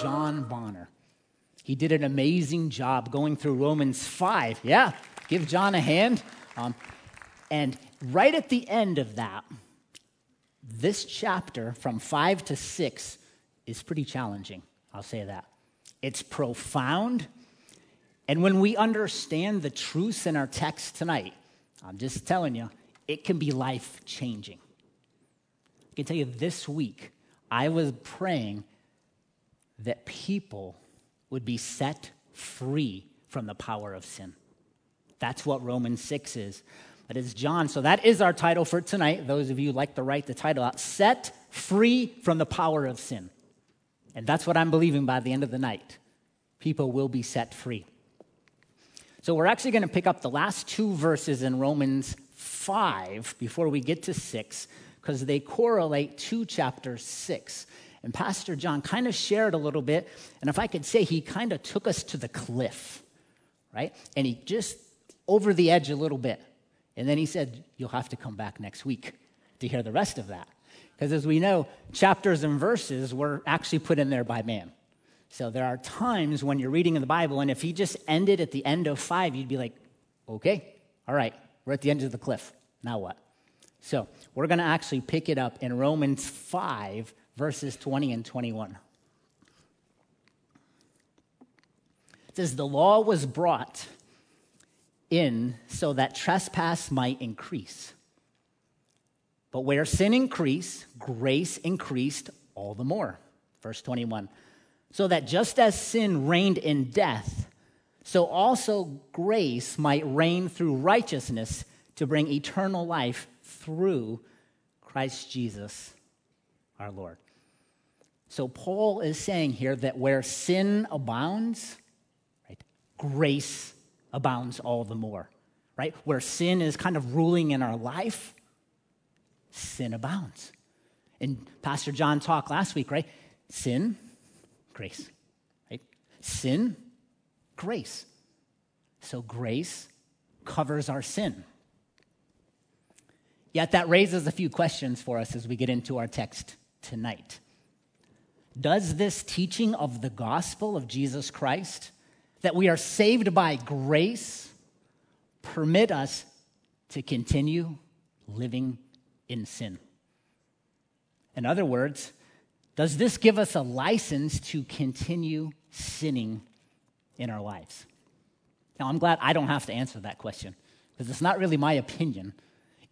John Bonner. He did an amazing job going through Romans 5. Yeah, give John a hand. Um, and right at the end of that, this chapter from 5 to 6 is pretty challenging. I'll say that. It's profound. And when we understand the truths in our text tonight, I'm just telling you, it can be life changing. I can tell you this week, I was praying that people would be set free from the power of sin. That's what Romans 6 is. But it's John. So that is our title for tonight. Those of you like to write the title out Set Free from the Power of Sin. And that's what I'm believing by the end of the night. People will be set free. So we're actually going to pick up the last two verses in Romans 5 before we get to 6 because they correlate to chapter 6. And Pastor John kind of shared a little bit, and if I could say, he kind of took us to the cliff, right? And he just over the edge a little bit. And then he said, You'll have to come back next week to hear the rest of that. Because as we know, chapters and verses were actually put in there by man. So there are times when you're reading in the Bible, and if he just ended at the end of five, you'd be like, okay, all right, we're at the end of the cliff. Now what? So we're going to actually pick it up in Romans 5, verses 20 and 21. It says, The law was brought in so that trespass might increase. But where sin increased, grace increased all the more. Verse 21. So that just as sin reigned in death, so also grace might reign through righteousness to bring eternal life through Christ Jesus our Lord. So Paul is saying here that where sin abounds, right, grace abounds all the more. Right? Where sin is kind of ruling in our life, sin abounds. And Pastor John talked last week, right? Sin, grace. Right? Sin, grace. So grace covers our sin. Yet that raises a few questions for us as we get into our text tonight. Does this teaching of the gospel of Jesus Christ, that we are saved by grace, permit us to continue living in sin? In other words, does this give us a license to continue sinning in our lives? Now, I'm glad I don't have to answer that question because it's not really my opinion.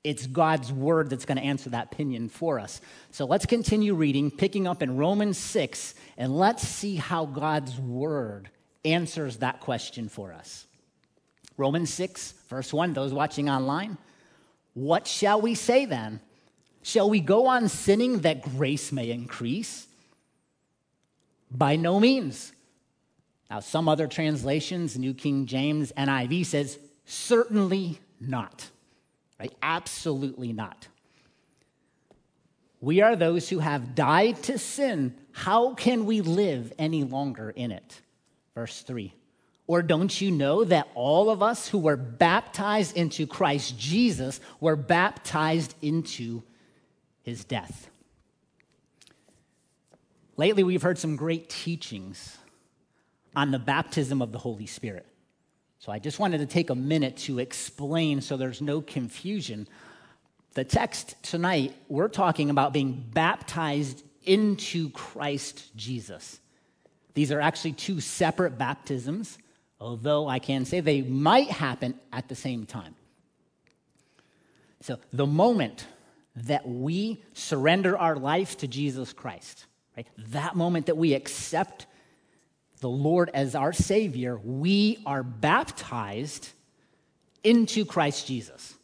It's God's word that's going to answer that opinion for us. So let's continue reading, picking up in Romans 6, and let's see how God's word answers that question for us. Romans 6, verse 1, those watching online. What shall we say then? Shall we go on sinning that grace may increase? By no means. Now, some other translations, New King James, NIV says, certainly not. Right? Absolutely not. We are those who have died to sin. How can we live any longer in it? Verse 3. Or don't you know that all of us who were baptized into Christ Jesus were baptized into his death? Lately, we've heard some great teachings on the baptism of the Holy Spirit. So I just wanted to take a minute to explain so there's no confusion. The text tonight, we're talking about being baptized into Christ Jesus. These are actually two separate baptisms, although I can say they might happen at the same time. So the moment that we surrender our life to Jesus Christ, right? That moment that we accept the Lord as our Savior, we are baptized into Christ Jesus.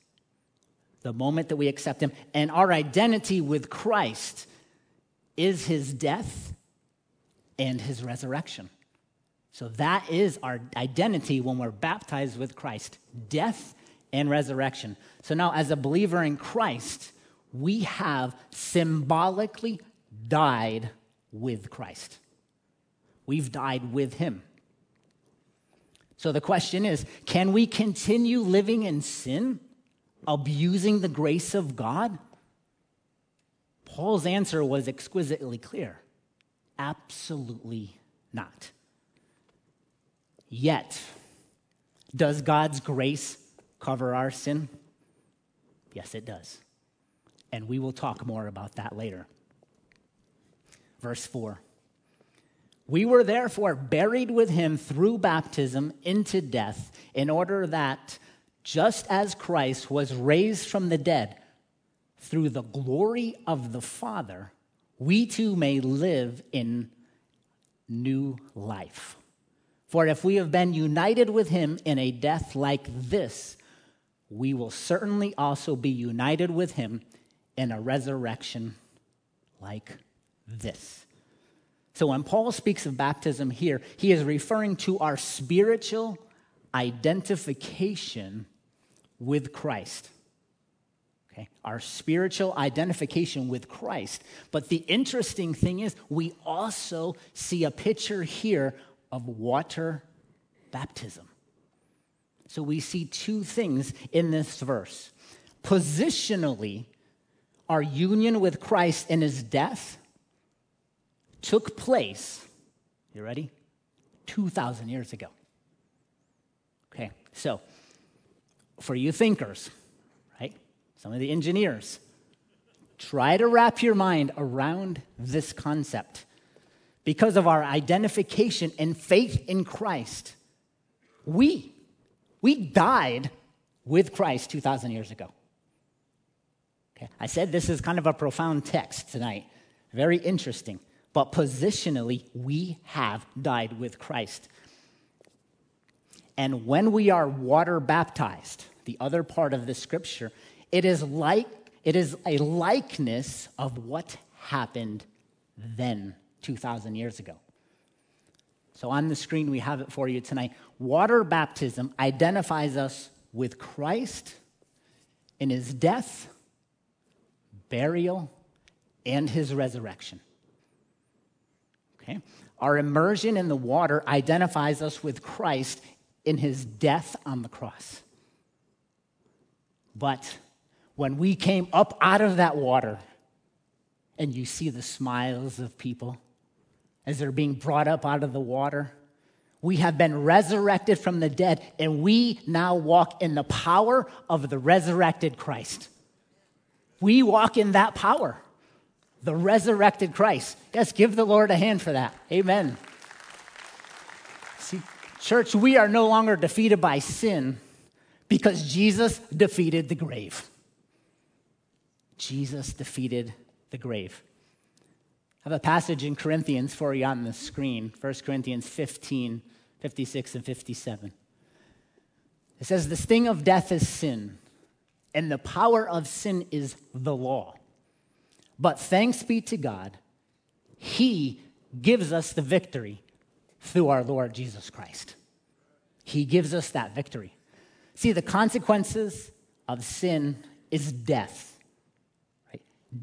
The moment that we accept Him. And our identity with Christ is His death and His resurrection. So that is our identity when we're baptized with Christ death and resurrection. So now, as a believer in Christ, we have symbolically died with Christ. We've died with him. So the question is can we continue living in sin, abusing the grace of God? Paul's answer was exquisitely clear absolutely not. Yet, does God's grace cover our sin? Yes, it does. And we will talk more about that later. Verse 4 We were therefore buried with him through baptism into death, in order that, just as Christ was raised from the dead through the glory of the Father, we too may live in new life. For if we have been united with him in a death like this, we will certainly also be united with him in a resurrection like this. So when Paul speaks of baptism here, he is referring to our spiritual identification with Christ. Okay, our spiritual identification with Christ. But the interesting thing is, we also see a picture here of water baptism. So we see two things in this verse. Positionally, our union with Christ in his death took place, you ready? 2,000 years ago. Okay, so for you thinkers, right? Some of the engineers, try to wrap your mind around this concept. Because of our identification and faith in Christ, we, we died with Christ 2,000 years ago. Okay, I said this is kind of a profound text tonight, very interesting. But positionally, we have died with Christ. And when we are water baptized, the other part of the scripture, it is like it is a likeness of what happened then 2000 years ago. So on the screen we have it for you tonight. Water baptism identifies us with Christ in his death, burial, and his resurrection. Okay? Our immersion in the water identifies us with Christ in his death on the cross. But when we came up out of that water, and you see the smiles of people as they're being brought up out of the water, we have been resurrected from the dead, and we now walk in the power of the resurrected Christ. We walk in that power the resurrected Christ. Yes, give the Lord a hand for that. Amen. See, church, we are no longer defeated by sin because Jesus defeated the grave. Jesus defeated the grave. I have a passage in Corinthians for you on the screen 1 Corinthians 15, 56 and 57. It says, The sting of death is sin, and the power of sin is the law. But thanks be to God, He gives us the victory through our Lord Jesus Christ. He gives us that victory. See, the consequences of sin is death. Right?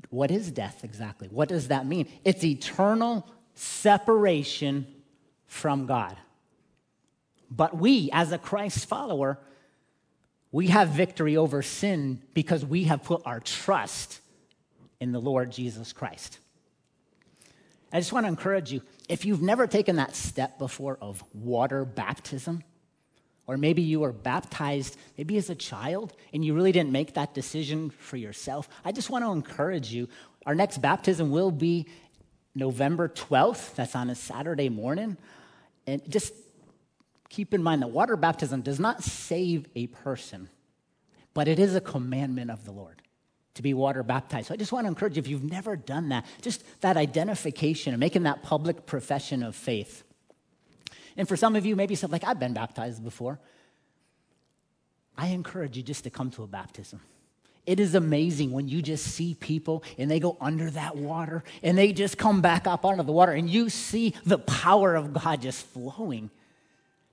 What is death exactly? What does that mean? It's eternal separation from God. But we, as a Christ follower, we have victory over sin because we have put our trust in the Lord Jesus Christ. I just want to encourage you if you've never taken that step before of water baptism, or maybe you were baptized maybe as a child and you really didn't make that decision for yourself, I just want to encourage you. Our next baptism will be November 12th. That's on a Saturday morning. And just keep in mind that water baptism does not save a person, but it is a commandment of the Lord to be water baptized. So I just want to encourage you, if you've never done that, just that identification and making that public profession of faith. And for some of you, maybe said, like, I've been baptized before. I encourage you just to come to a baptism. It is amazing when you just see people and they go under that water and they just come back up out of the water and you see the power of God just flowing.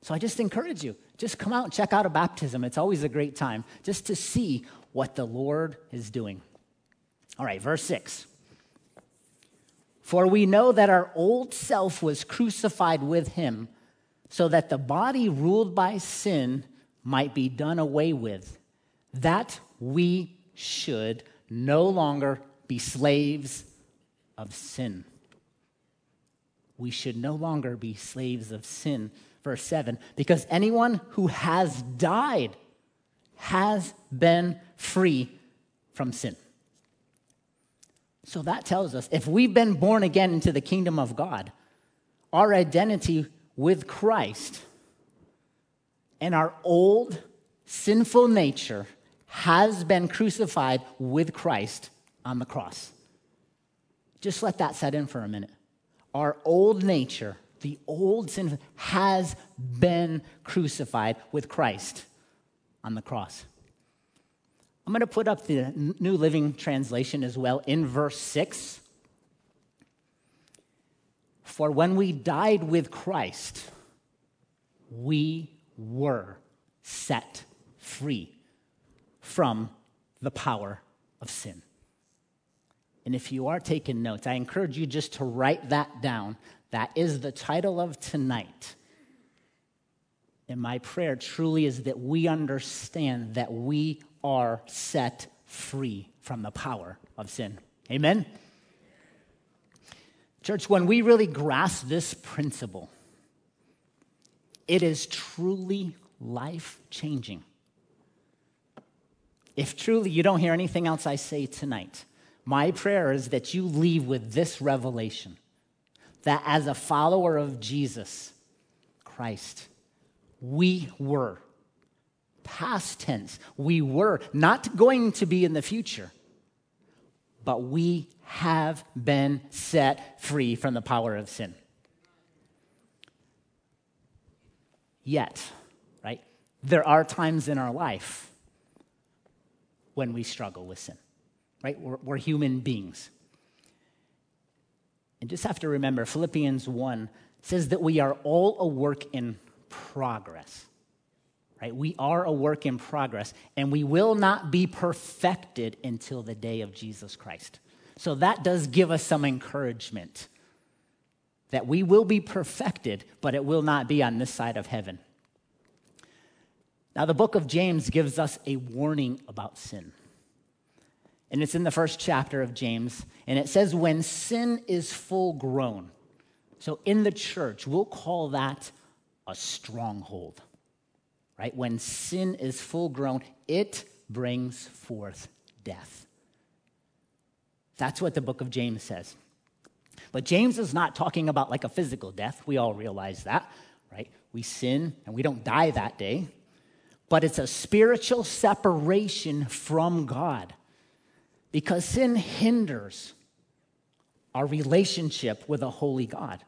So I just encourage you, just come out and check out a baptism. It's always a great time just to see what the Lord is doing. All right, verse 6. For we know that our old self was crucified with him, so that the body ruled by sin might be done away with, that we should no longer be slaves of sin. we should no longer be slaves of sin. Verse 7 because anyone who has died has been free from sin. So that tells us if we've been born again into the kingdom of God, our identity with Christ and our old sinful nature has been crucified with Christ on the cross. Just let that set in for a minute. Our old nature, the old sin, has been crucified with Christ on the cross. I'm going to put up the New Living Translation as well in verse 6. For when we died with Christ, we were set free from the power of sin. And if you are taking notes, I encourage you just to write that down. That is the title of tonight. And my prayer truly is that we understand that we are set free from the power of sin. Amen? Church, when we really grasp this principle, it is truly life changing. If truly you don't hear anything else I say tonight, my prayer is that you leave with this revelation that as a follower of Jesus Christ, we were, past tense, we were not going to be in the future, but we have been set free from the power of sin. Yet, right, there are times in our life when we struggle with sin right? We're, we're human beings. And just have to remember Philippians 1 says that we are all a work in progress. Right? We are a work in progress, and we will not be perfected until the day of Jesus Christ. So that does give us some encouragement that we will be perfected, but it will not be on this side of heaven. Now, the book of James gives us a warning about sin. And it's in the first chapter of James. And it says, when sin is full grown. So in the church, we'll call that a stronghold, right? When sin is full grown, it brings forth death. That's what the book of James says. But James is not talking about like a physical death. We all realize that, right? We sin and we don't die that day. But it's a spiritual separation from God because sin hinders our relationship with a holy God.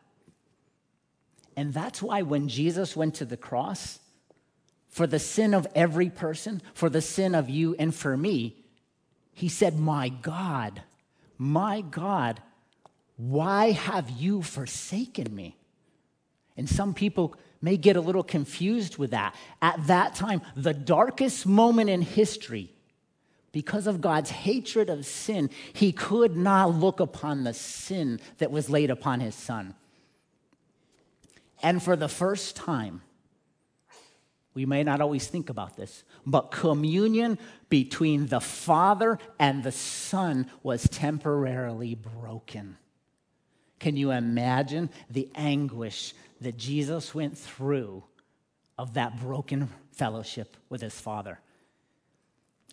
And that's why when Jesus went to the cross, for the sin of every person, for the sin of you and for me, he said, My God, my God, why have you forsaken me? And some people may get a little confused with that. At that time, the darkest moment in history, because of God's hatred of sin, he could not look upon the sin that was laid upon his son. And for the first time, we may not always think about this, but communion between the Father and the Son was temporarily broken. Can you imagine the anguish that Jesus went through of that broken fellowship with his Father?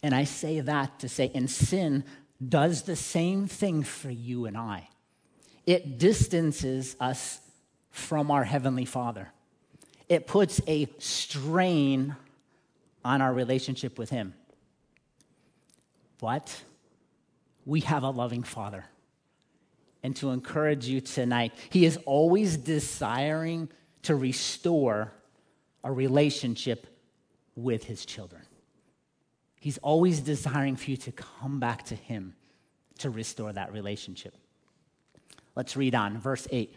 And I say that to say, and sin does the same thing for you and I. It distances us from our Heavenly Father, it puts a strain on our relationship with Him. But we have a loving Father. And to encourage you tonight, He is always desiring to restore a relationship with His children. He's always desiring for you to come back to Him to restore that relationship. Let's read on, verse 8.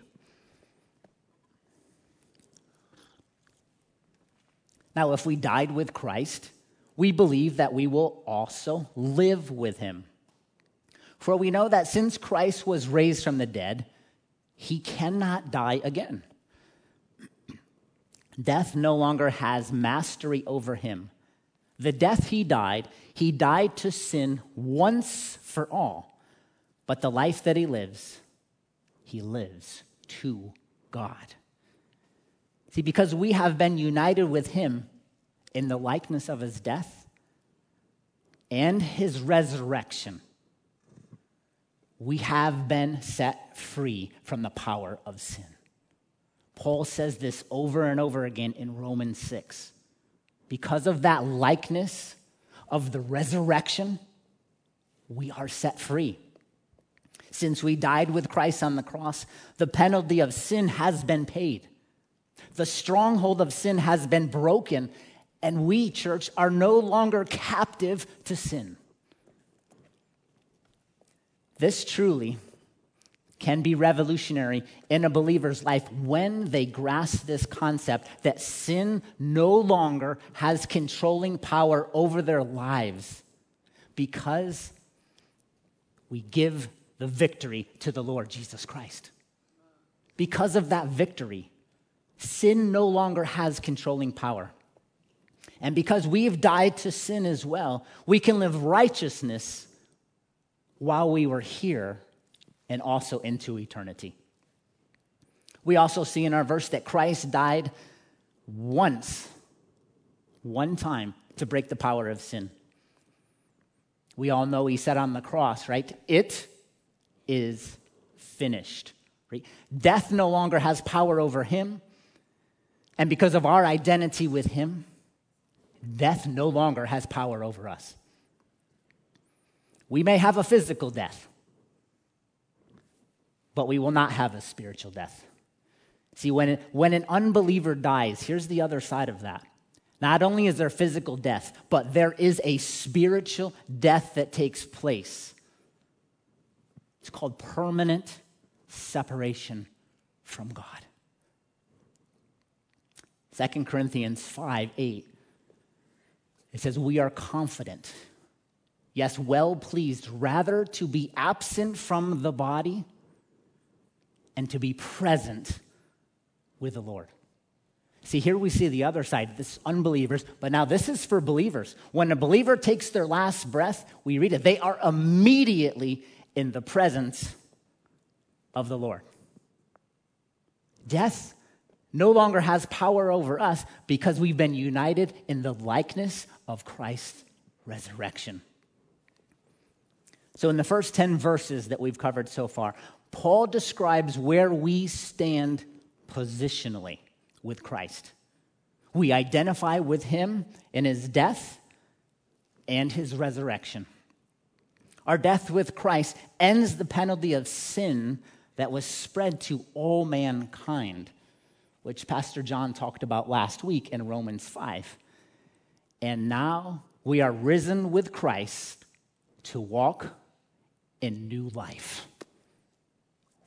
Now, if we died with Christ, we believe that we will also live with him. For we know that since Christ was raised from the dead, he cannot die again. Death no longer has mastery over him. The death he died, he died to sin once for all. But the life that he lives, he lives to God. See, because we have been united with him in the likeness of his death and his resurrection, we have been set free from the power of sin. Paul says this over and over again in Romans 6. Because of that likeness of the resurrection, we are set free. Since we died with Christ on the cross, the penalty of sin has been paid. The stronghold of sin has been broken, and we, church, are no longer captive to sin. This truly can be revolutionary in a believer's life when they grasp this concept that sin no longer has controlling power over their lives because we give the victory to the Lord Jesus Christ. Because of that victory, sin no longer has controlling power. And because we've died to sin as well, we can live righteousness while we were here and also into eternity. We also see in our verse that Christ died once, one time, to break the power of sin. We all know he said on the cross, right? It is finished. Right? Death no longer has power over him. And because of our identity with him, death no longer has power over us. We may have a physical death, but we will not have a spiritual death. See, when, when an unbeliever dies, here's the other side of that. Not only is there physical death, but there is a spiritual death that takes place. It's called permanent separation from God. 2 Corinthians 5 8. It says, We are confident, yes, well pleased, rather to be absent from the body and to be present with the Lord. See, here we see the other side, this unbelievers, but now this is for believers. When a believer takes their last breath, we read it, they are immediately in the presence of the Lord. Death no longer has power over us because we've been united in the likeness of Christ's resurrection. So, in the first 10 verses that we've covered so far, Paul describes where we stand positionally with Christ. We identify with him in his death and his resurrection. Our death with Christ ends the penalty of sin that was spread to all mankind, which Pastor John talked about last week in Romans 5. And now we are risen with Christ to walk in new life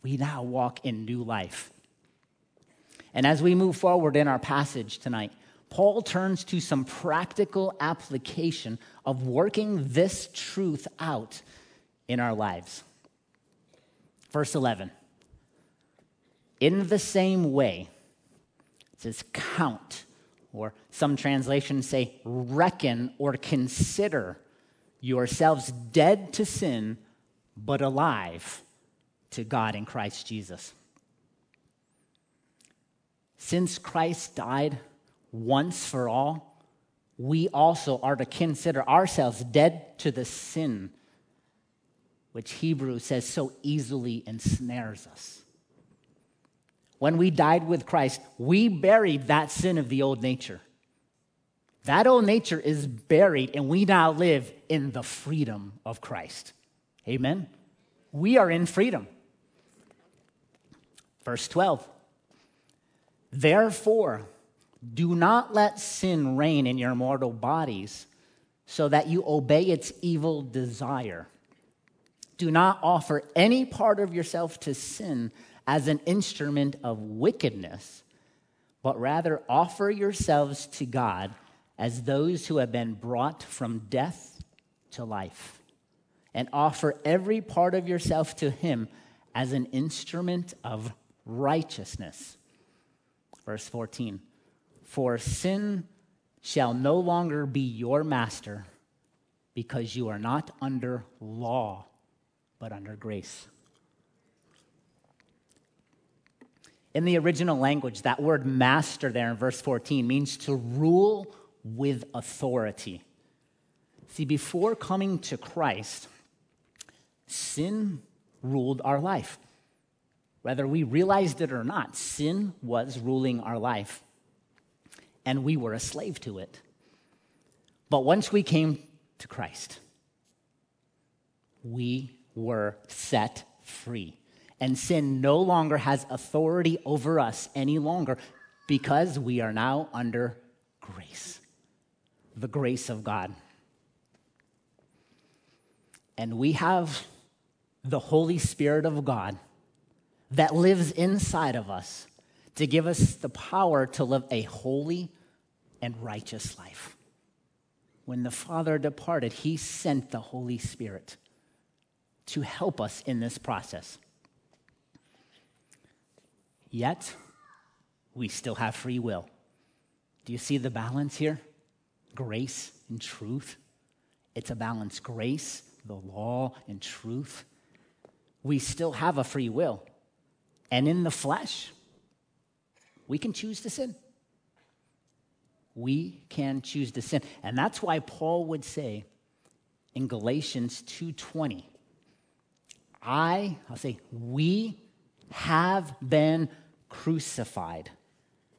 we now walk in new life. And as we move forward in our passage tonight, Paul turns to some practical application of working this truth out in our lives. Verse 11 In the same way, says count, or some translations say reckon or consider yourselves dead to sin, but alive to God in Christ Jesus. Since Christ died once for all, we also are to consider ourselves dead to the sin which Hebrews says so easily ensnares us. When we died with Christ, we buried that sin of the old nature. That old nature is buried, and we now live in the freedom of Christ. Amen? We are in freedom. Verse 12 Therefore, do not let sin reign in your mortal bodies so that you obey its evil desire. Do not offer any part of yourself to sin as an instrument of wickedness, but rather offer yourselves to God as those who have been brought from death to life, and offer every part of yourself to Him as an instrument of righteousness. Verse 14 For sin shall no longer be your master because you are not under law, but under grace. In the original language, that word master there in verse 14 means to rule with authority. See, before coming to Christ, sin ruled our life. Whether we realized it or not, sin was ruling our life, and we were a slave to it. But once we came to Christ, we were set free. And sin no longer has authority over us any longer because we are now under grace the grace of God. And we have the Holy Spirit of God that lives inside of us to give us the power to live a holy and righteous life. When the Father departed, He sent the Holy Spirit to help us in this process. Yet, we still have free will. Do you see the balance here? Grace and truth. It's a balance. Grace, the law, and truth. We still have a free will. And in the flesh, we can choose to sin. We can choose to sin. And that's why Paul would say in Galatians 2:20, I, I'll say, we have been crucified.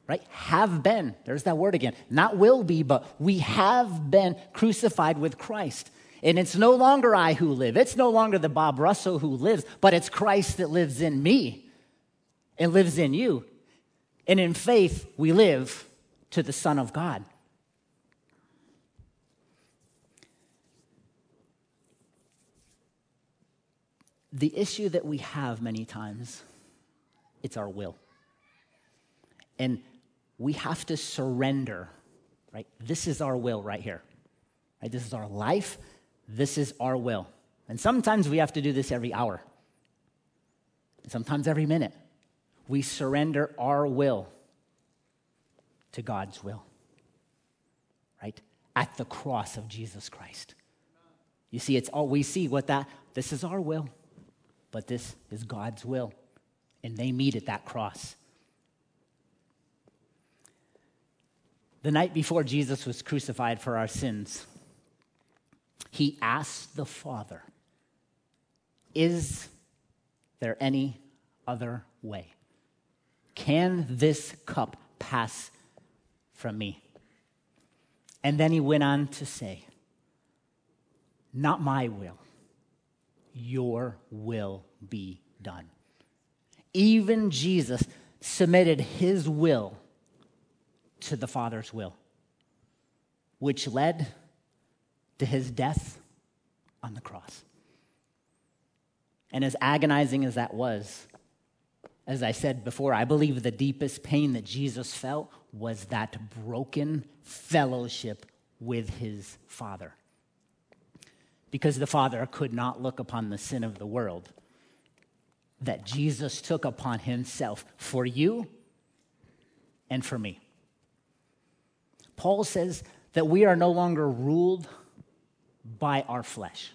Right? Have been. There's that word again. Not will be, but we have been crucified with Christ. And it's no longer I who live. It's no longer the Bob Russell who lives, but it's Christ that lives in me and lives in you. And in faith, we live to the Son of God. The issue that we have many times, it's our will. And we have to surrender, right? This is our will right here. Right? This is our life. This is our will. And sometimes we have to do this every hour. Sometimes every minute. We surrender our will to God's will. Right? At the cross of Jesus Christ. You see, it's all we see what that this is our will, but this is God's will. And they meet at that cross. The night before Jesus was crucified for our sins, he asked the Father, Is there any other way? Can this cup pass from me? And then he went on to say, Not my will, your will be done. Even Jesus submitted his will to the Father's will, which led to his death on the cross. And as agonizing as that was, as I said before, I believe the deepest pain that Jesus felt was that broken fellowship with his Father. Because the Father could not look upon the sin of the world that Jesus took upon himself for you and for me. Paul says that we are no longer ruled by our flesh,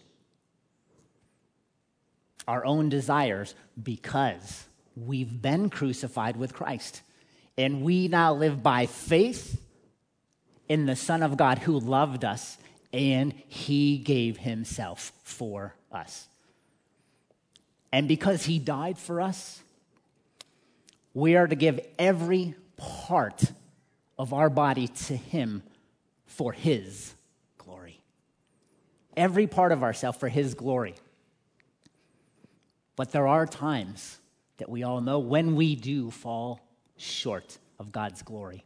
our own desires, because we've been crucified with Christ. And we now live by faith in the Son of God who loved us and he gave himself for us. And because he died for us, we are to give every part of our body to Him for His glory. Every part of ourselves for His glory. But there are times that we all know when we do fall short of God's glory.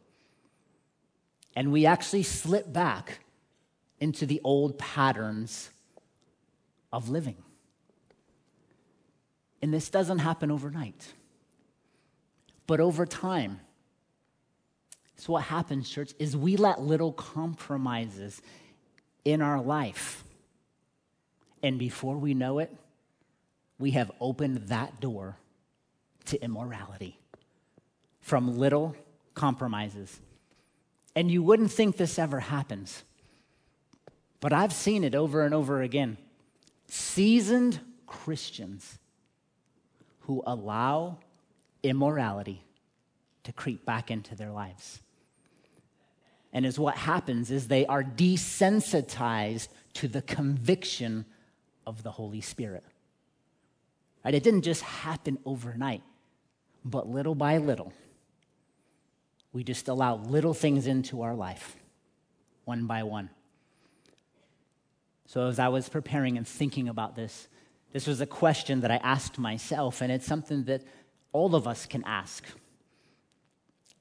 And we actually slip back into the old patterns of living. And this doesn't happen overnight. But over time, so, what happens, church, is we let little compromises in our life. And before we know it, we have opened that door to immorality from little compromises. And you wouldn't think this ever happens, but I've seen it over and over again. Seasoned Christians who allow immorality to creep back into their lives. And as what happens is they are desensitized to the conviction of the Holy Spirit. Right? It didn't just happen overnight, but little by little, we just allow little things into our life, one by one. So, as I was preparing and thinking about this, this was a question that I asked myself, and it's something that all of us can ask.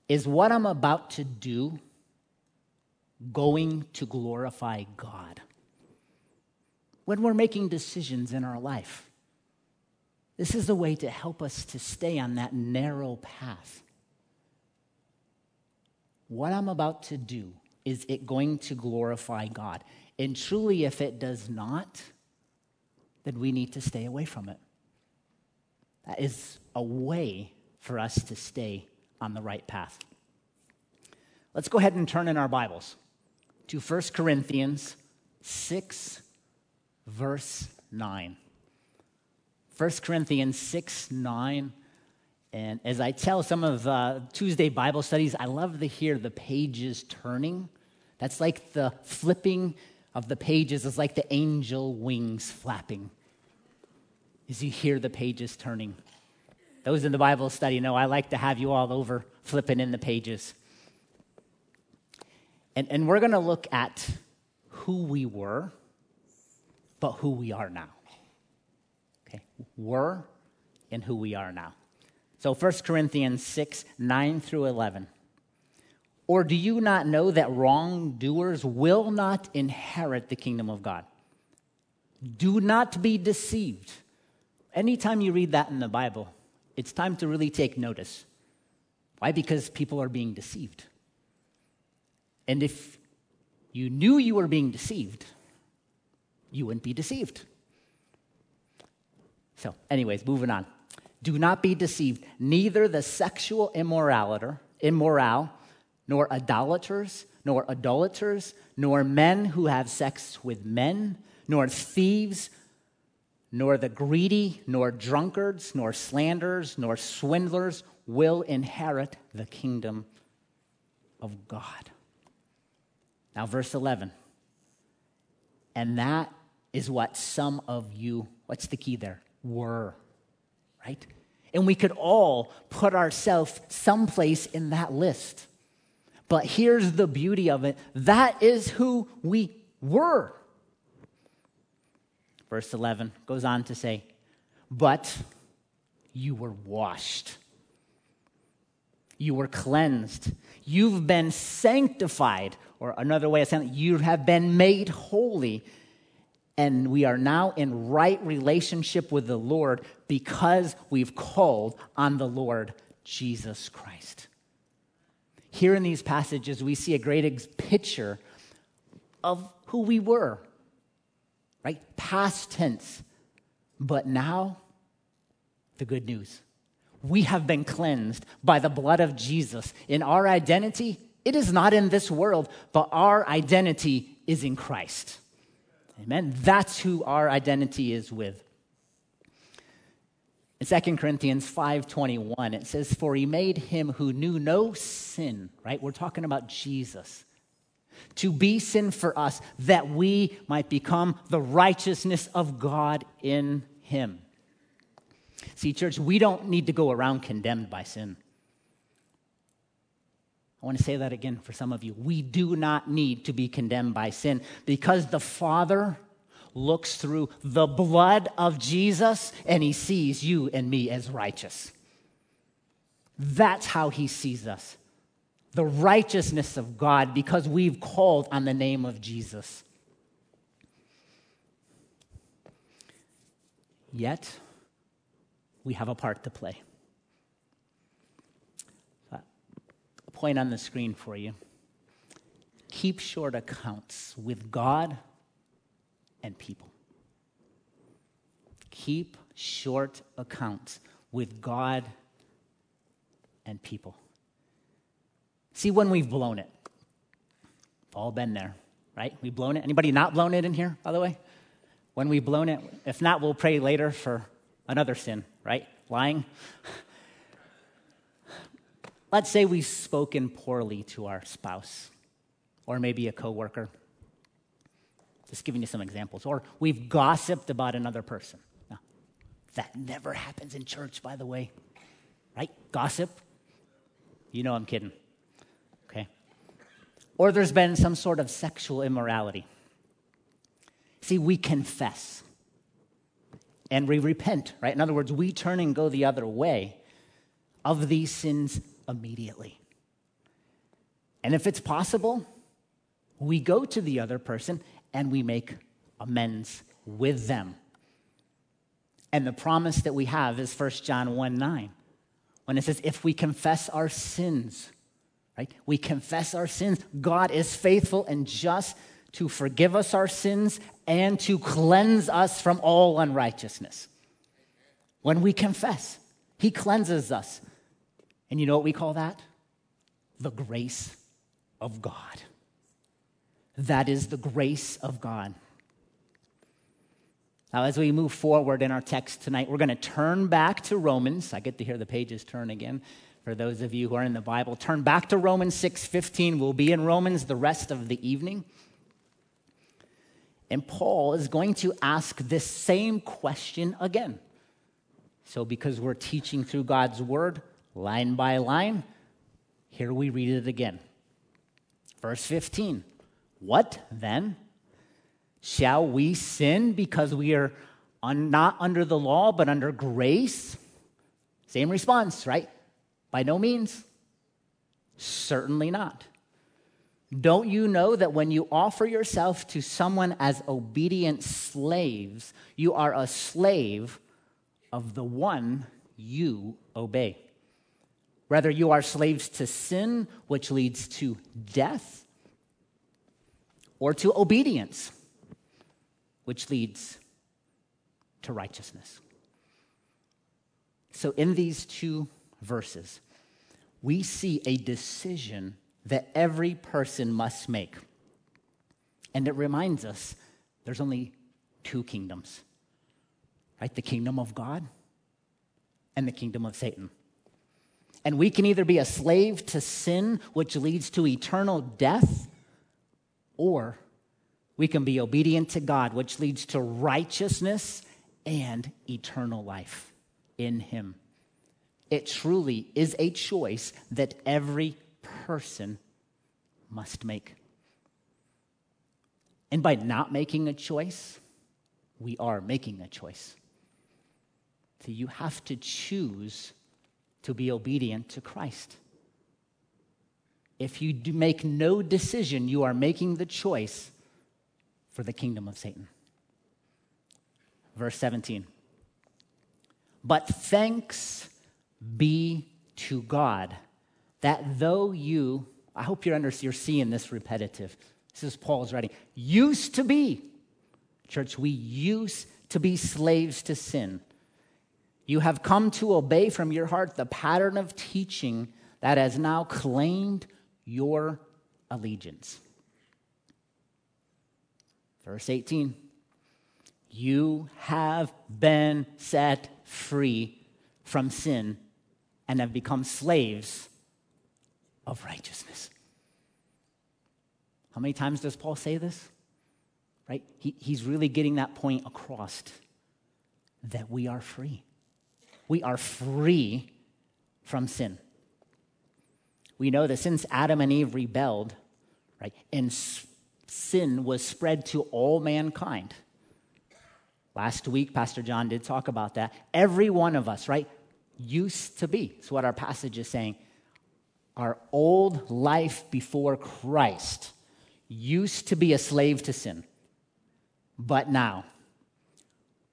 Is what I'm about to do going to glorify God? When we're making decisions in our life, this is a way to help us to stay on that narrow path. What I'm about to do, is it going to glorify God? And truly, if it does not, then we need to stay away from it. That is a way for us to stay on the right path. Let's go ahead and turn in our Bibles to 1 Corinthians 6, verse 9. 1 Corinthians 6, 9. And as I tell some of uh, Tuesday Bible studies, I love to hear the pages turning. That's like the flipping of the pages is like the angel wings flapping as you hear the pages turning. Those in the Bible study know I like to have you all over flipping in the pages. And, and we're going to look at who we were, but who we are now. Okay, were and who we are now. So 1 Corinthians 6 9 through 11. Or do you not know that wrongdoers will not inherit the kingdom of God? Do not be deceived. Anytime you read that in the Bible, it's time to really take notice. Why? Because people are being deceived. And if you knew you were being deceived, you wouldn't be deceived. So, anyways, moving on. Do not be deceived. Neither the sexual immorality, immoral, nor idolaters, nor idolaters, nor men who have sex with men, nor thieves, nor the greedy, nor drunkards, nor slanderers, nor swindlers will inherit the kingdom of God. Now, verse 11. And that is what some of you, what's the key there? Were, right? And we could all put ourselves someplace in that list. But here's the beauty of it that is who we were. Verse 11 goes on to say, But you were washed, you were cleansed, you've been sanctified, or another way of saying it, you have been made holy. And we are now in right relationship with the Lord because we've called on the Lord Jesus Christ. Here in these passages, we see a great picture of who we were, right? Past tense. But now, the good news. We have been cleansed by the blood of Jesus. In our identity, it is not in this world, but our identity is in Christ. Amen. That's who our identity is with. In 2 Corinthians 5:21 it says for he made him who knew no sin, right? We're talking about Jesus. To be sin for us that we might become the righteousness of God in him. See church, we don't need to go around condemned by sin. I want to say that again for some of you. We do not need to be condemned by sin because the Father looks through the blood of Jesus and he sees you and me as righteous. That's how he sees us the righteousness of God because we've called on the name of Jesus. Yet, we have a part to play. Point on the screen for you. Keep short accounts with God and people. Keep short accounts with God and people. See when we've blown it. We've all been there, right? We've blown it. Anybody not blown it in here, by the way? When we've blown it, if not, we'll pray later for another sin, right? Lying. let's say we've spoken poorly to our spouse or maybe a coworker. Just giving you some examples. Or we've gossiped about another person. Now, that never happens in church, by the way. Right? Gossip? You know I'm kidding. Okay. Or there's been some sort of sexual immorality. See, we confess and we repent, right? In other words, we turn and go the other way of these sins immediately. And if it's possible, we go to the other person and we make amends with them. And the promise that we have is 1 John 1 9, when it says, If we confess our sins, right? We confess our sins. God is faithful and just to forgive us our sins and to cleanse us from all unrighteousness. When we confess, He cleanses us. And you know what we call that? The grace of God. That is the grace of God. Now, as we move forward in our text tonight, we're going to turn back to Romans. I get to hear the pages turn again. For those of you who are in the Bible, turn back to Romans 6:15. We'll be in Romans the rest of the evening. And Paul is going to ask this same question again. So, because we're teaching through God's word, line by line, here we read it again. Verse 15 What then? Shall we sin because we are un- not under the law but under grace? Same response, right? By no means. Certainly not. Don't you know that when you offer yourself to someone as obedient slaves, you are a slave of the one you obey? Whether you are slaves to sin, which leads to death, or to obedience, which leads to righteousness. So, in these two verses, we see a decision that every person must make. And it reminds us there's only two kingdoms, right? The kingdom of God and the kingdom of Satan. And we can either be a slave to sin, which leads to eternal death, or we can be obedient to God, which leads to righteousness and eternal life in Him. It truly is a choice that every person must make. And by not making a choice, we are making a choice. So you have to choose to be obedient to Christ. If you make no decision, you are making the choice for the kingdom of Satan. Verse 17. But thanks be to God that though you, I hope you're, under, you're seeing this repetitive. This is Paul's writing. Used to be, church, we used to be slaves to sin. You have come to obey from your heart the pattern of teaching that has now claimed your allegiance. Verse 18 You have been set free from sin and have become slaves of righteousness. How many times does Paul say this? Right? He, he's really getting that point across that we are free. We are free from sin. We know that since Adam and Eve rebelled, right, and sin was spread to all mankind. Last week, Pastor John did talk about that. Every one of us, right, used to be. It's what our passage is saying our old life before Christ used to be a slave to sin, but now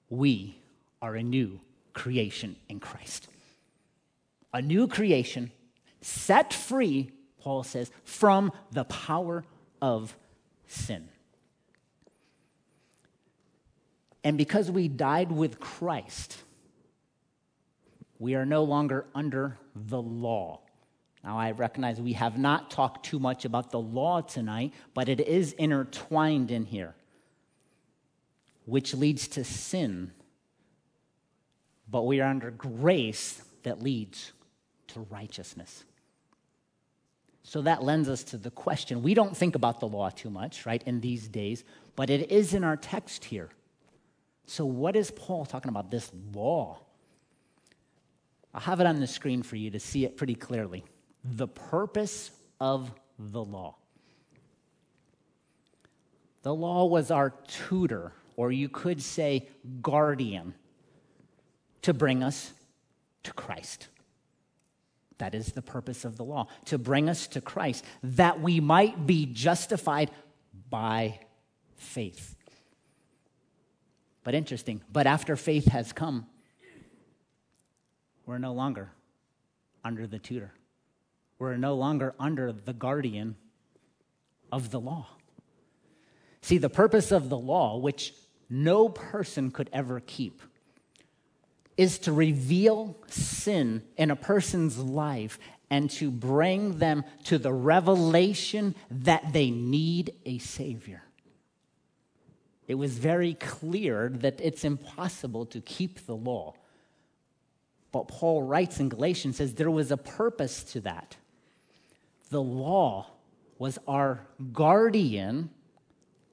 we are a new creation in Christ. A new creation set free, Paul says, from the power of sin. And because we died with Christ, we are no longer under the law. Now, I recognize we have not talked too much about the law tonight, but it is intertwined in here, which leads to sin. But we are under grace that leads to righteousness. So that lends us to the question. We don't think about the law too much, right, in these days, but it is in our text here. So, what is Paul talking about, this law? I'll have it on the screen for you to see it pretty clearly. The purpose of the law. The law was our tutor, or you could say guardian, to bring us to Christ. That is the purpose of the law, to bring us to Christ, that we might be justified by faith. But interesting, but after faith has come, we're no longer under the tutor. We're no longer under the guardian of the law. See, the purpose of the law, which no person could ever keep, is to reveal sin in a person's life and to bring them to the revelation that they need a Savior. It was very clear that it's impossible to keep the law. But Paul writes in Galatians says there was a purpose to that. The law was our guardian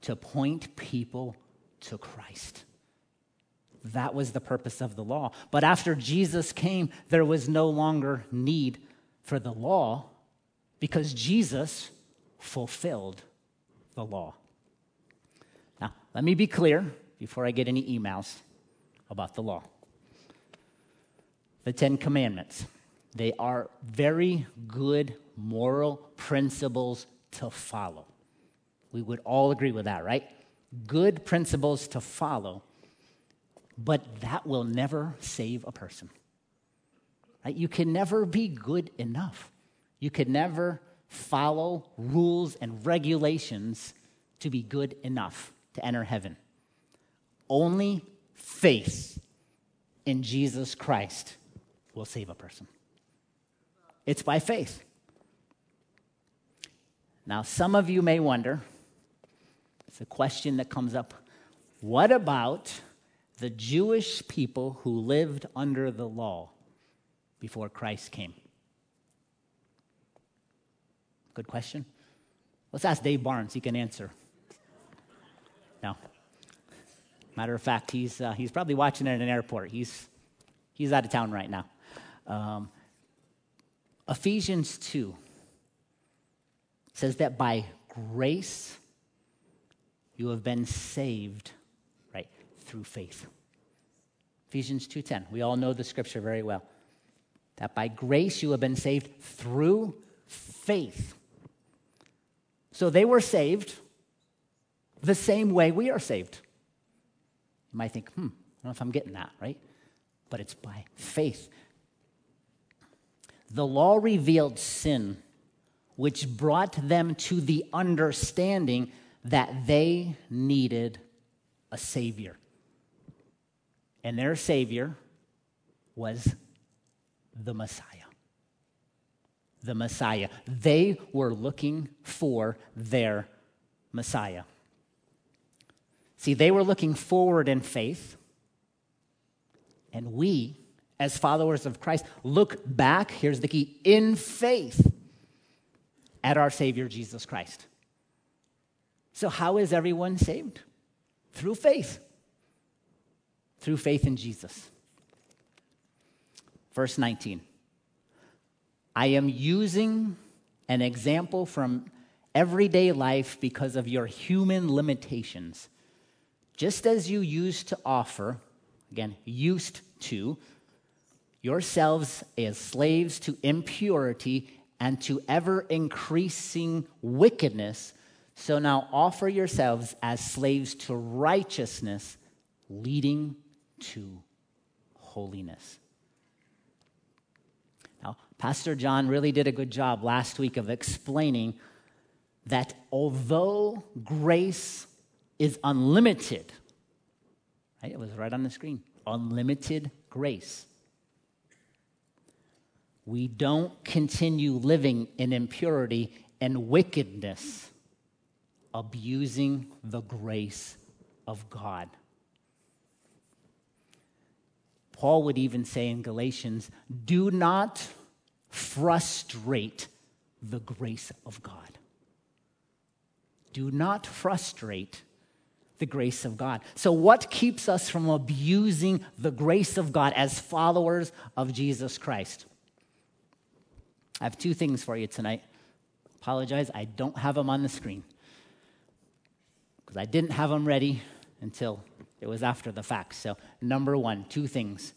to point people to Christ. That was the purpose of the law. But after Jesus came, there was no longer need for the law because Jesus fulfilled the law. Now, let me be clear before I get any emails about the law. The Ten Commandments, they are very good moral principles to follow. We would all agree with that, right? Good principles to follow but that will never save a person. Right? You can never be good enough. You can never follow rules and regulations to be good enough to enter heaven. Only faith in Jesus Christ will save a person. It's by faith. Now, some of you may wonder it's a question that comes up what about the Jewish people who lived under the law before Christ came? Good question. Let's ask Dave Barnes. He can answer. No. Matter of fact, he's, uh, he's probably watching at an airport. He's, he's out of town right now. Um, Ephesians 2 says that by grace you have been saved through faith. Ephesians 2:10. We all know the scripture very well. That by grace you have been saved through faith. So they were saved the same way we are saved. You might think, hmm, I don't know if I'm getting that, right? But it's by faith. The law revealed sin, which brought them to the understanding that they needed a Savior. And their Savior was the Messiah. The Messiah. They were looking for their Messiah. See, they were looking forward in faith. And we, as followers of Christ, look back, here's the key, in faith at our Savior Jesus Christ. So, how is everyone saved? Through faith through faith in Jesus. Verse 19 I am using an example from everyday life because of your human limitations. Just as you used to offer, again, used to, yourselves as slaves to impurity and to ever increasing wickedness, so now offer yourselves as slaves to righteousness, leading to holiness. Now, Pastor John really did a good job last week of explaining that although grace is unlimited, right? It was right on the screen unlimited grace. We don't continue living in impurity and wickedness, abusing the grace of God. Paul would even say in Galatians, do not frustrate the grace of God. Do not frustrate the grace of God. So, what keeps us from abusing the grace of God as followers of Jesus Christ? I have two things for you tonight. Apologize, I don't have them on the screen because I didn't have them ready until it was after the fact. So, number one, two things.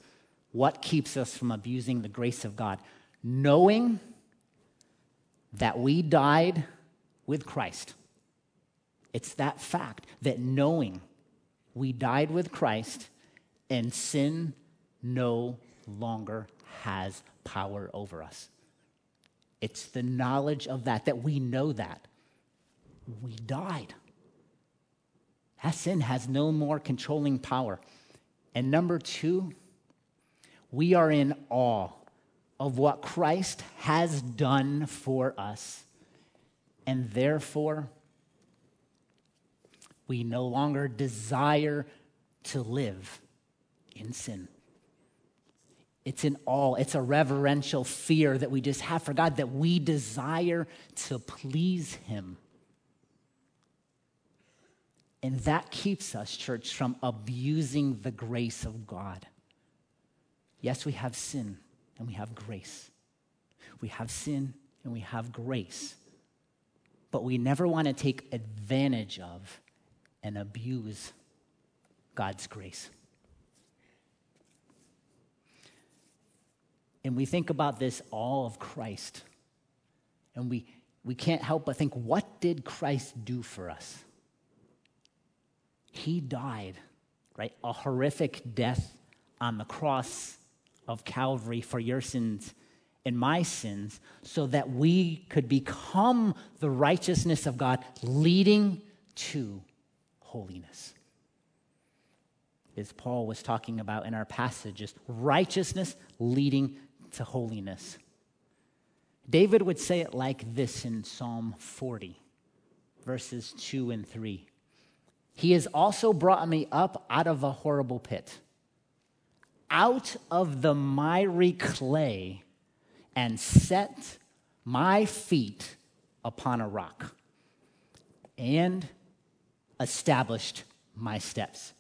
What keeps us from abusing the grace of God? Knowing that we died with Christ. It's that fact that knowing we died with Christ and sin no longer has power over us. It's the knowledge of that, that we know that. We died. That sin has no more controlling power. And number two, we are in awe of what Christ has done for us. And therefore, we no longer desire to live in sin. It's an all, it's a reverential fear that we just have for God that we desire to please Him. And that keeps us, church, from abusing the grace of God. Yes, we have sin and we have grace. We have sin and we have grace. But we never want to take advantage of and abuse God's grace. And we think about this all of Christ. And we, we can't help but think, what did Christ do for us? He died, right? A horrific death on the cross of Calvary for your sins and my sins, so that we could become the righteousness of God, leading to holiness. As Paul was talking about in our passages, righteousness leading to holiness. David would say it like this in Psalm 40, verses 2 and 3. He has also brought me up out of a horrible pit, out of the miry clay, and set my feet upon a rock, and established my steps.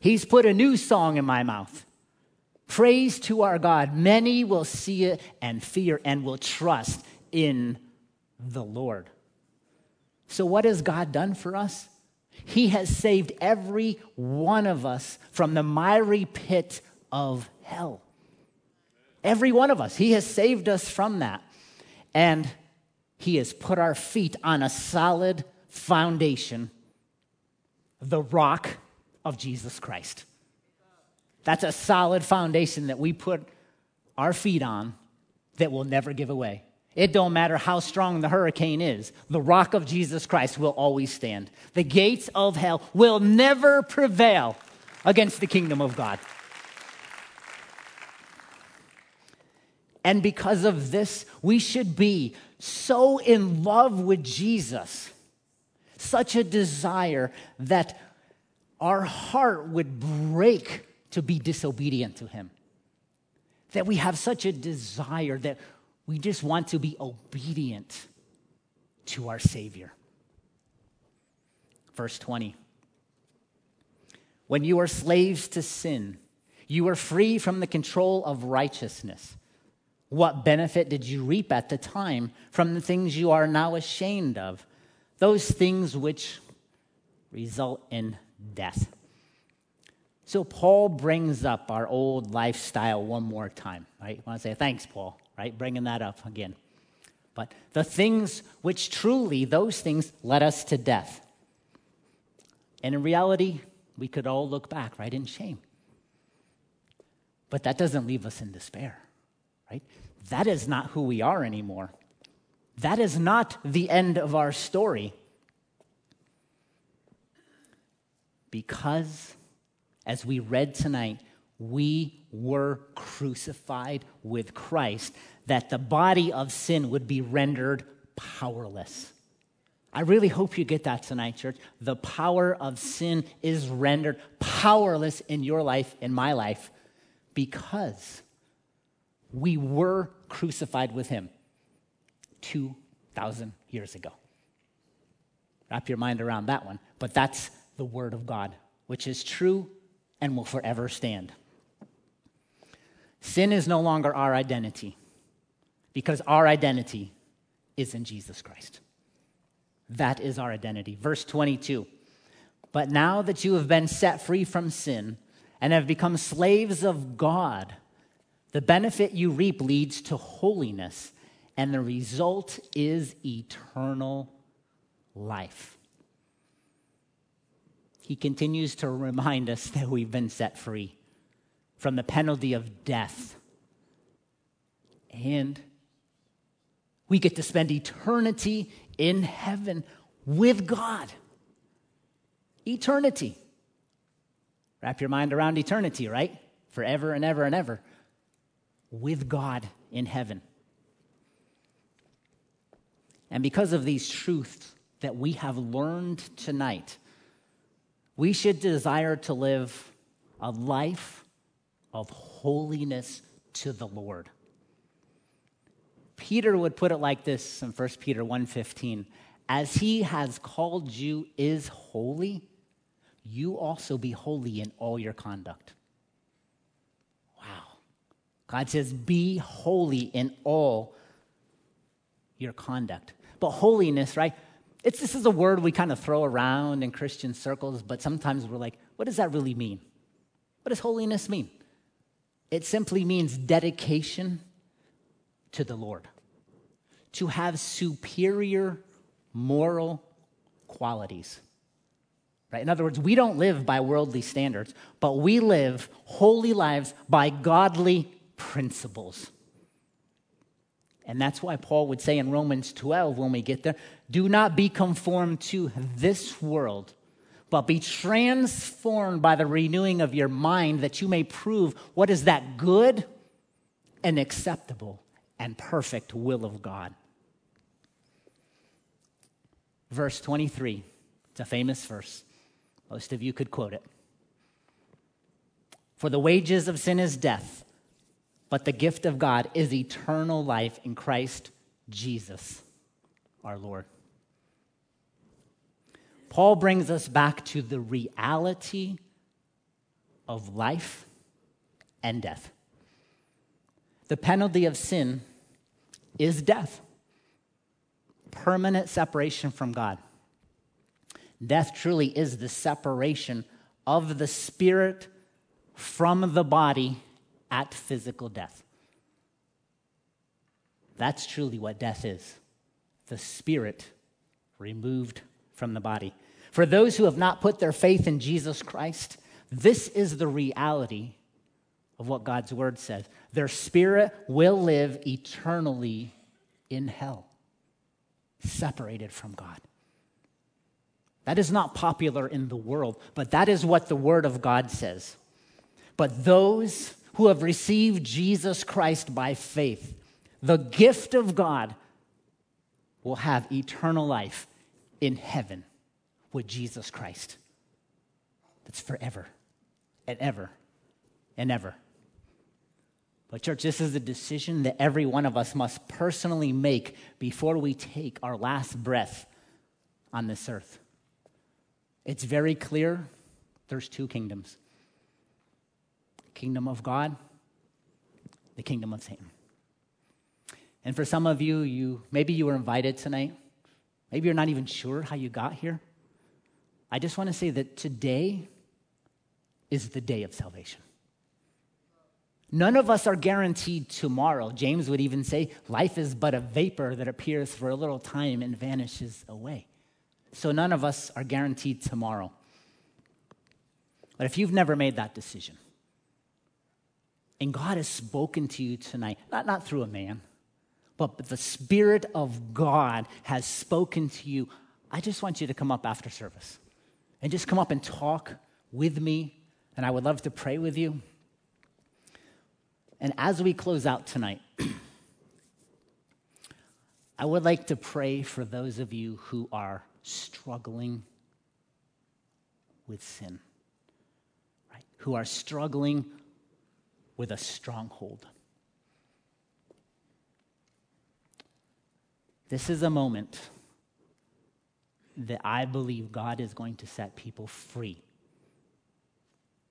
He's put a new song in my mouth Praise to our God. Many will see it and fear and will trust in the Lord. So, what has God done for us? He has saved every one of us from the miry pit of hell. Every one of us. He has saved us from that. And He has put our feet on a solid foundation, the rock of Jesus Christ. That's a solid foundation that we put our feet on that will never give away. It don't matter how strong the hurricane is. The rock of Jesus Christ will always stand. The gates of hell will never prevail against the kingdom of God. And because of this, we should be so in love with Jesus, such a desire that our heart would break to be disobedient to Him. That we have such a desire that we just want to be obedient to our Savior. Verse 20. When you were slaves to sin, you were free from the control of righteousness. What benefit did you reap at the time from the things you are now ashamed of? Those things which result in death. So Paul brings up our old lifestyle one more time, right? I want to say thanks, Paul, right? Bringing that up again. But the things which truly, those things led us to death. And in reality, we could all look back, right, in shame. But that doesn't leave us in despair, right? That is not who we are anymore. That is not the end of our story. Because as we read tonight, we were crucified with Christ, that the body of sin would be rendered powerless. I really hope you get that tonight, church. The power of sin is rendered powerless in your life, in my life, because we were crucified with him. 2,000 years ago. Wrap your mind around that one. But that's the Word of God, which is true and will forever stand. Sin is no longer our identity because our identity is in Jesus Christ. That is our identity. Verse 22 But now that you have been set free from sin and have become slaves of God, the benefit you reap leads to holiness, and the result is eternal life. He continues to remind us that we've been set free from the penalty of death. And we get to spend eternity in heaven with God. Eternity. Wrap your mind around eternity, right? Forever and ever and ever. With God in heaven. And because of these truths that we have learned tonight, we should desire to live a life of holiness to the Lord. Peter would put it like this in 1 Peter 1:15, as he has called you is holy, you also be holy in all your conduct. Wow. God says be holy in all your conduct. But holiness, right? It's, this is a word we kind of throw around in Christian circles, but sometimes we're like, what does that really mean? What does holiness mean? It simply means dedication to the Lord, to have superior moral qualities. Right? In other words, we don't live by worldly standards, but we live holy lives by godly principles. And that's why Paul would say in Romans 12, when we get there, do not be conformed to this world, but be transformed by the renewing of your mind that you may prove what is that good and acceptable and perfect will of God. Verse 23, it's a famous verse. Most of you could quote it. For the wages of sin is death but the gift of God is eternal life in Christ Jesus, our Lord. Paul brings us back to the reality of life and death. The penalty of sin is death, permanent separation from God. Death truly is the separation of the spirit from the body at physical death. That's truly what death is the spirit removed from the body. For those who have not put their faith in Jesus Christ, this is the reality of what God's word says. Their spirit will live eternally in hell, separated from God. That is not popular in the world, but that is what the word of God says. But those who have received Jesus Christ by faith, the gift of God, will have eternal life in heaven with Jesus Christ. That's forever and ever and ever. But, church, this is a decision that every one of us must personally make before we take our last breath on this earth. It's very clear there's two kingdoms kingdom of God, the kingdom of Satan. And for some of you, you maybe you were invited tonight. Maybe you're not even sure how you got here. I just want to say that today is the day of salvation. None of us are guaranteed tomorrow. James would even say, life is but a vapor that appears for a little time and vanishes away. So none of us are guaranteed tomorrow. But if you've never made that decision, and God has spoken to you tonight, not, not through a man, but the Spirit of God has spoken to you. I just want you to come up after service and just come up and talk with me, and I would love to pray with you. And as we close out tonight, I would like to pray for those of you who are struggling with sin, right? Who are struggling with a stronghold. This is a moment that I believe God is going to set people free.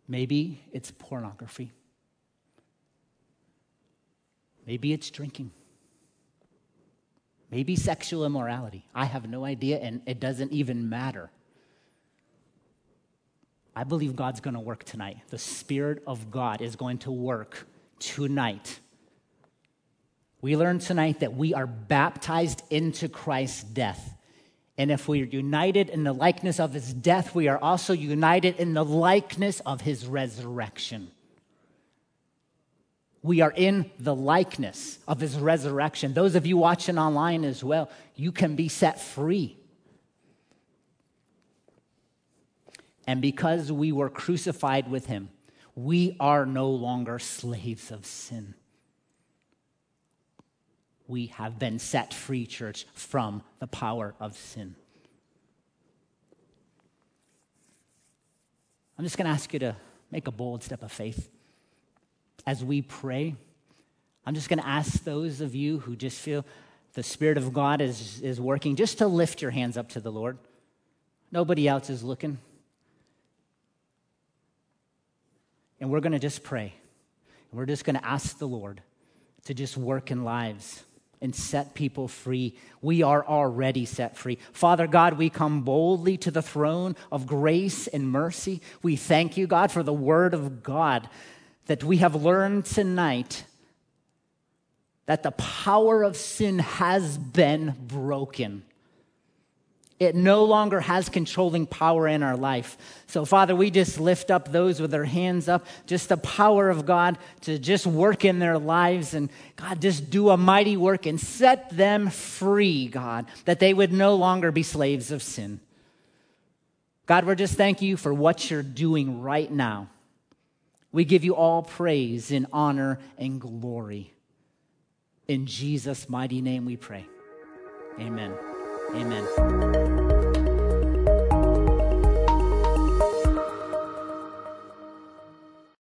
Maybe it's pornography. Maybe it's drinking. Maybe sexual immorality. I have no idea, and it doesn't even matter. I believe God's going to work tonight. The Spirit of God is going to work tonight. We learned tonight that we are baptized into Christ's death. And if we are united in the likeness of his death, we are also united in the likeness of his resurrection. We are in the likeness of his resurrection. Those of you watching online as well, you can be set free. And because we were crucified with him, we are no longer slaves of sin. We have been set free, church, from the power of sin. I'm just going to ask you to make a bold step of faith as we pray, I'm just going to ask those of you who just feel the Spirit of God is, is working just to lift your hands up to the Lord. Nobody else is looking. And we're going to just pray. And We're just going to ask the Lord to just work in lives and set people free. We are already set free. Father God, we come boldly to the throne of grace and mercy. We thank you, God, for the word of God that we have learned tonight that the power of sin has been broken. It no longer has controlling power in our life. So, Father, we just lift up those with their hands up, just the power of God to just work in their lives and, God, just do a mighty work and set them free, God, that they would no longer be slaves of sin. God, we're just thank you for what you're doing right now. We give you all praise and honor and glory. In Jesus' mighty name we pray. Amen. Amen.